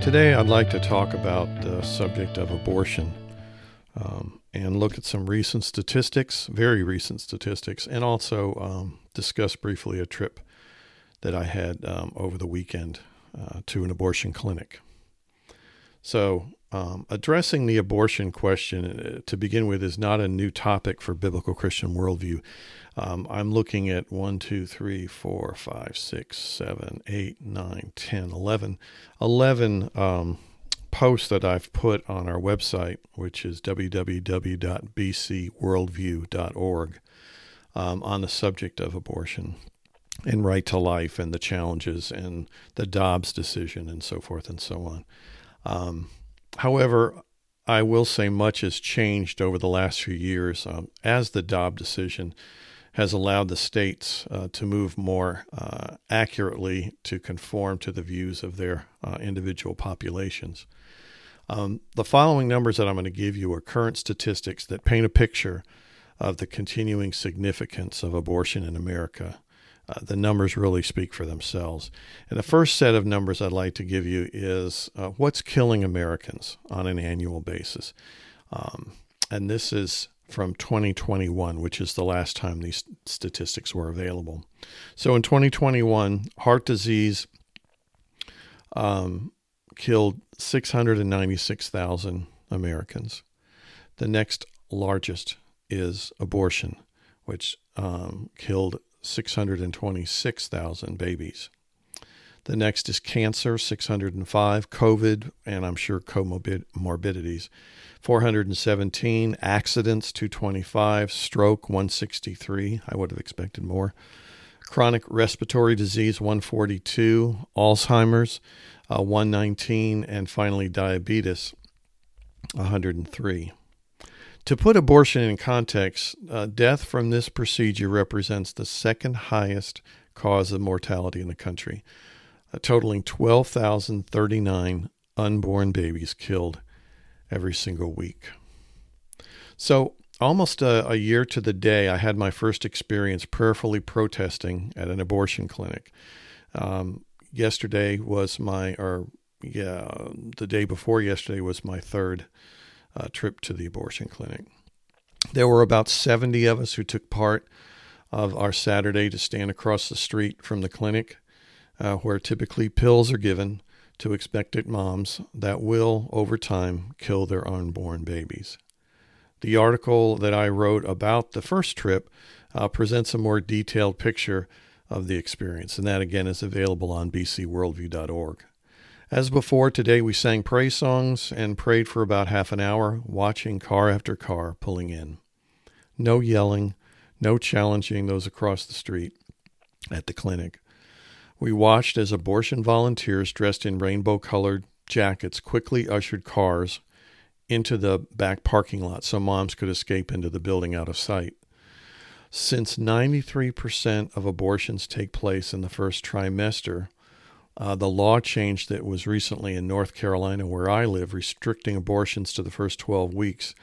Today, I'd like to talk about the subject of abortion um, and look at some recent statistics, very recent statistics, and also um, discuss briefly a trip that I had um, over the weekend uh, to an abortion clinic. So, um, addressing the abortion question uh, to begin with is not a new topic for biblical Christian worldview. Um, I'm looking at 1, 2, 3, 4, 5, 6, 7, 8, 9, 10, 11, 11 um, posts that I've put on our website, which is www.bcworldview.org, um, on the subject of abortion and right to life and the challenges and the Dobbs decision and so forth and so on. Um, however, I will say much has changed over the last few years um, as the Dobbs decision has allowed the states uh, to move more uh, accurately to conform to the views of their uh, individual populations. Um, the following numbers that I'm going to give you are current statistics that paint a picture of the continuing significance of abortion in America. Uh, the numbers really speak for themselves. And the first set of numbers I'd like to give you is uh, what's killing Americans on an annual basis. Um, and this is from 2021, which is the last time these statistics were available. So in 2021, heart disease um, killed 696,000 Americans. The next largest is abortion, which um, killed 626,000 babies. The next is cancer, 605, COVID, and I'm sure comorbidities, 417, accidents, 225, stroke, 163. I would have expected more. Chronic respiratory disease, 142, Alzheimer's, uh, 119, and finally diabetes, 103. To put abortion in context, uh, death from this procedure represents the second highest cause of mortality in the country, uh, totaling 12,039 unborn babies killed every single week. So, almost a, a, year to the day, I had my first experience prayerfully protesting at an abortion clinic. Um, yesterday was my, or yeah, the day before yesterday was my third uh, trip to the abortion clinic. There were about 70 of us who took part of our Saturday to stand across the street from the clinic, uh, where typically pills are given to expectant moms that will, over time, kill their unborn babies. The article that I wrote about the first trip uh, presents a more detailed picture of the experience, and that again is available on bcworldview.org. As before, today we sang praise songs and prayed for about half an hour, watching car after car pulling in. No yelling, no challenging those across the street at the clinic. We watched as abortion volunteers dressed in rainbow colored jackets quickly ushered cars into the back parking lot so moms could escape into the building out of sight. Since 93% of abortions take place in the first trimester, uh, the law change that was recently in North Carolina, where I live, restricting abortions to the first 12 weeks,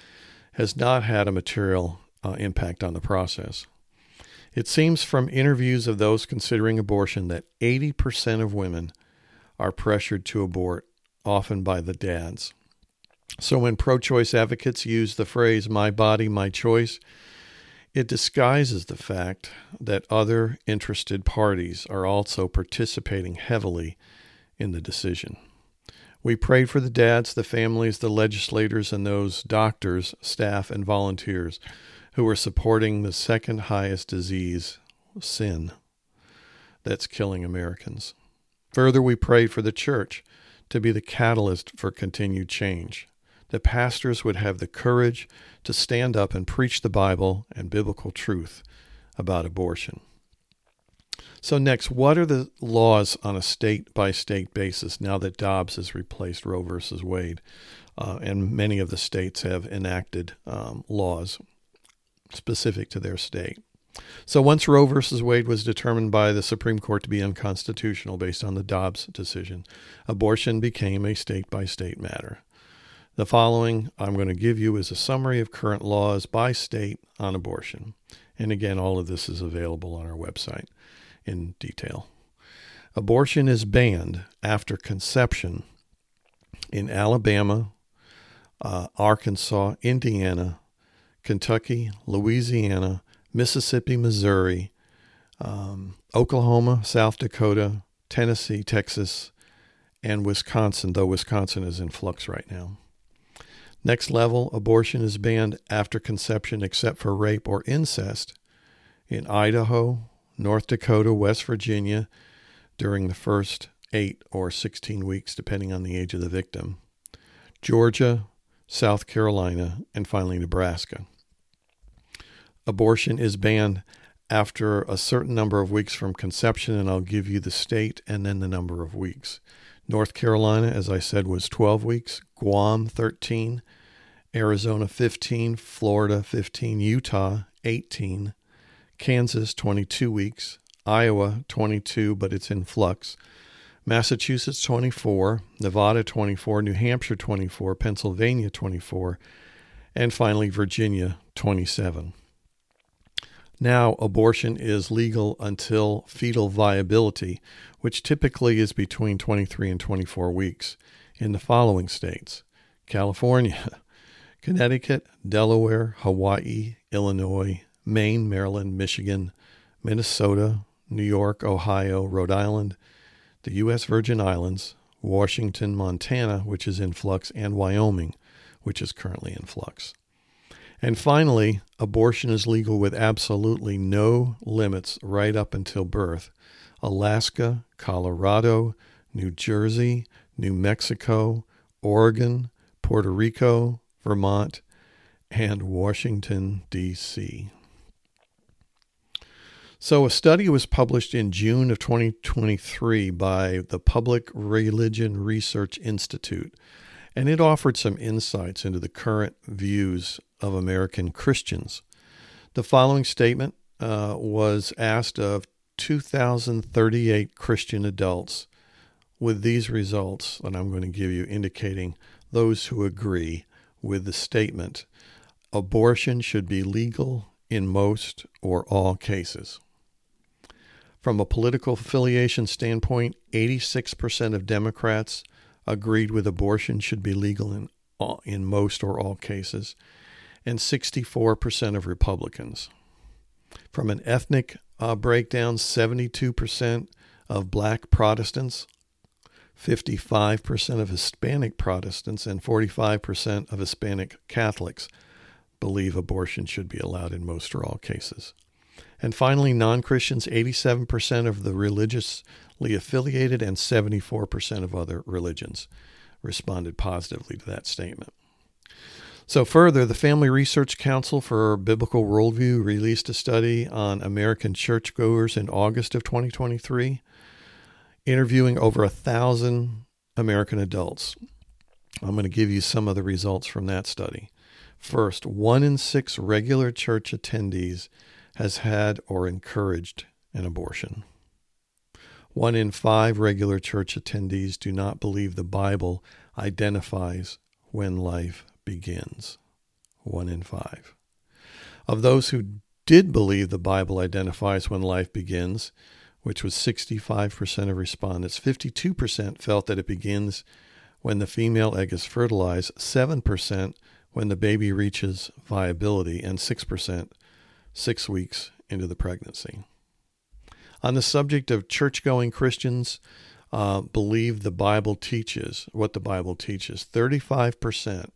has not had a material uh, impact on the process. It seems from interviews of those considering abortion that 80% of women are pressured to abort, often by the dads. So when pro choice advocates use the phrase, my body, my choice, it disguises the fact that other interested parties are also participating heavily in the decision. We prayed for the dads, the families, the legislators, and those doctors, staff, and volunteers who are supporting the second highest disease, sin, that's killing Americans. Further, we prayed for the church to be the catalyst for continued change that pastors would have the courage to stand up and preach the Bible and biblical truth about abortion. So, next, what are the laws on a state by state basis now that Dobbs has replaced Roe versus Wade? Uh, and many of the states have enacted um, laws specific to their state. So, once Roe versus Wade was determined by the Supreme Court to be unconstitutional based on the Dobbs decision, abortion became a state by state matter. The following I'm going to give you is a summary of current laws by state on abortion. And again, all of this is available on our website in detail. Abortion is banned after conception in Alabama, uh, Arkansas, Indiana, Kentucky, Louisiana, Mississippi, Missouri, um, Oklahoma, South Dakota, Tennessee, Texas, and Wisconsin, though Wisconsin is in flux right now. Next level, abortion is banned after conception except for rape or incest in Idaho, North Dakota, West Virginia during the first 8 or 16 weeks, depending on the age of the victim, Georgia, South Carolina, and finally Nebraska. Abortion is banned after a certain number of weeks from conception, and I'll give you the state and then the number of weeks. North Carolina, as I said, was 12 weeks, Guam 13, Arizona 15, Florida 15, Utah 18, Kansas 22 weeks, Iowa 22, but it's in flux, Massachusetts 24, Nevada 24, New Hampshire 24, Pennsylvania 24, and finally Virginia 27. Now, abortion is legal until fetal viability, which typically is between 23 and 24 weeks, in the following states California, Connecticut, Delaware, Hawaii, Illinois, Maine, Maryland, Michigan, Minnesota, New York, Ohio, Rhode Island, the U.S. Virgin Islands, Washington, Montana, which is in flux, and Wyoming, which is currently in flux. And finally, abortion is legal with absolutely no limits right up until birth. Alaska, Colorado, New Jersey, New Mexico, Oregon, Puerto Rico, Vermont, and Washington, D.C. So, a study was published in June of 2023 by the Public Religion Research Institute, and it offered some insights into the current views of American Christians. The following statement uh, was asked of 2,038 Christian adults, with these results that I'm going to give you indicating those who agree with the statement abortion should be legal in most or all cases. From a political affiliation standpoint, 86% of Democrats agreed with abortion should be legal in, all, in most or all cases, and 64% of Republicans. From an ethnic uh, breakdown, 72% of black Protestants, 55% of Hispanic Protestants, and 45% of Hispanic Catholics believe abortion should be allowed in most or all cases. And finally, non Christians, 87% of the religiously affiliated and 74% of other religions responded positively to that statement. So, further, the Family Research Council for Biblical Worldview released a study on American churchgoers in August of 2023, interviewing over a thousand American adults. I'm going to give you some of the results from that study. First, one in six regular church attendees has had or encouraged an abortion. One in five regular church attendees do not believe the Bible identifies when life begins. One in five. Of those who did believe the Bible identifies when life begins, which was 65% of respondents, 52% felt that it begins when the female egg is fertilized, 7% when the baby reaches viability, and 6% six weeks into the pregnancy. On the subject of church going Christians, uh, believe the Bible teaches what the Bible teaches. 35%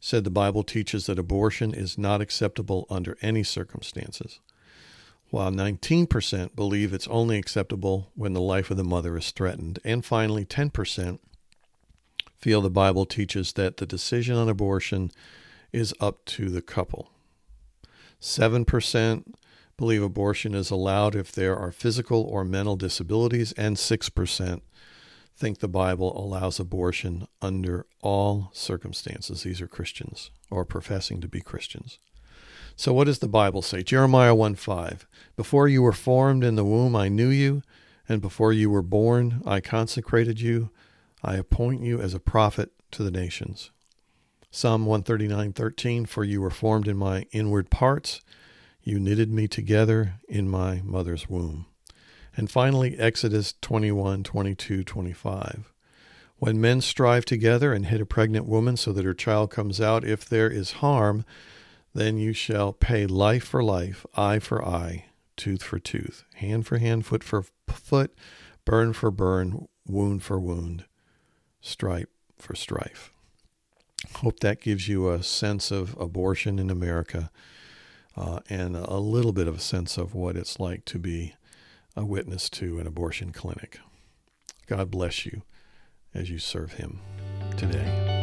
said the Bible teaches that abortion is not acceptable under any circumstances, while 19% believe it's only acceptable when the life of the mother is threatened. And finally, 10% feel the Bible teaches that the decision on abortion is up to the couple. 7% believe abortion is allowed if there are physical or mental disabilities, and 6% think the Bible allows abortion under all circumstances. These are Christians or professing to be Christians. So, what does the Bible say? Jeremiah 1 5. Before you were formed in the womb, I knew you, and before you were born, I consecrated you. I appoint you as a prophet to the nations. Psalm 139 13. For you were formed in my inward parts, you knitted me together in my mother's womb. And finally, Exodus 21, 22, 25. When men strive together and hit a pregnant woman so that her child comes out, if there is harm, then you shall pay life for life, eye for eye, tooth for tooth, hand for hand, foot for foot, burn for burn, wound for wound, stripe for strife. Hope that gives you a sense of abortion in America uh, and a little bit of a sense of what it's like to be a witness to an abortion clinic. God bless you as you serve Him today.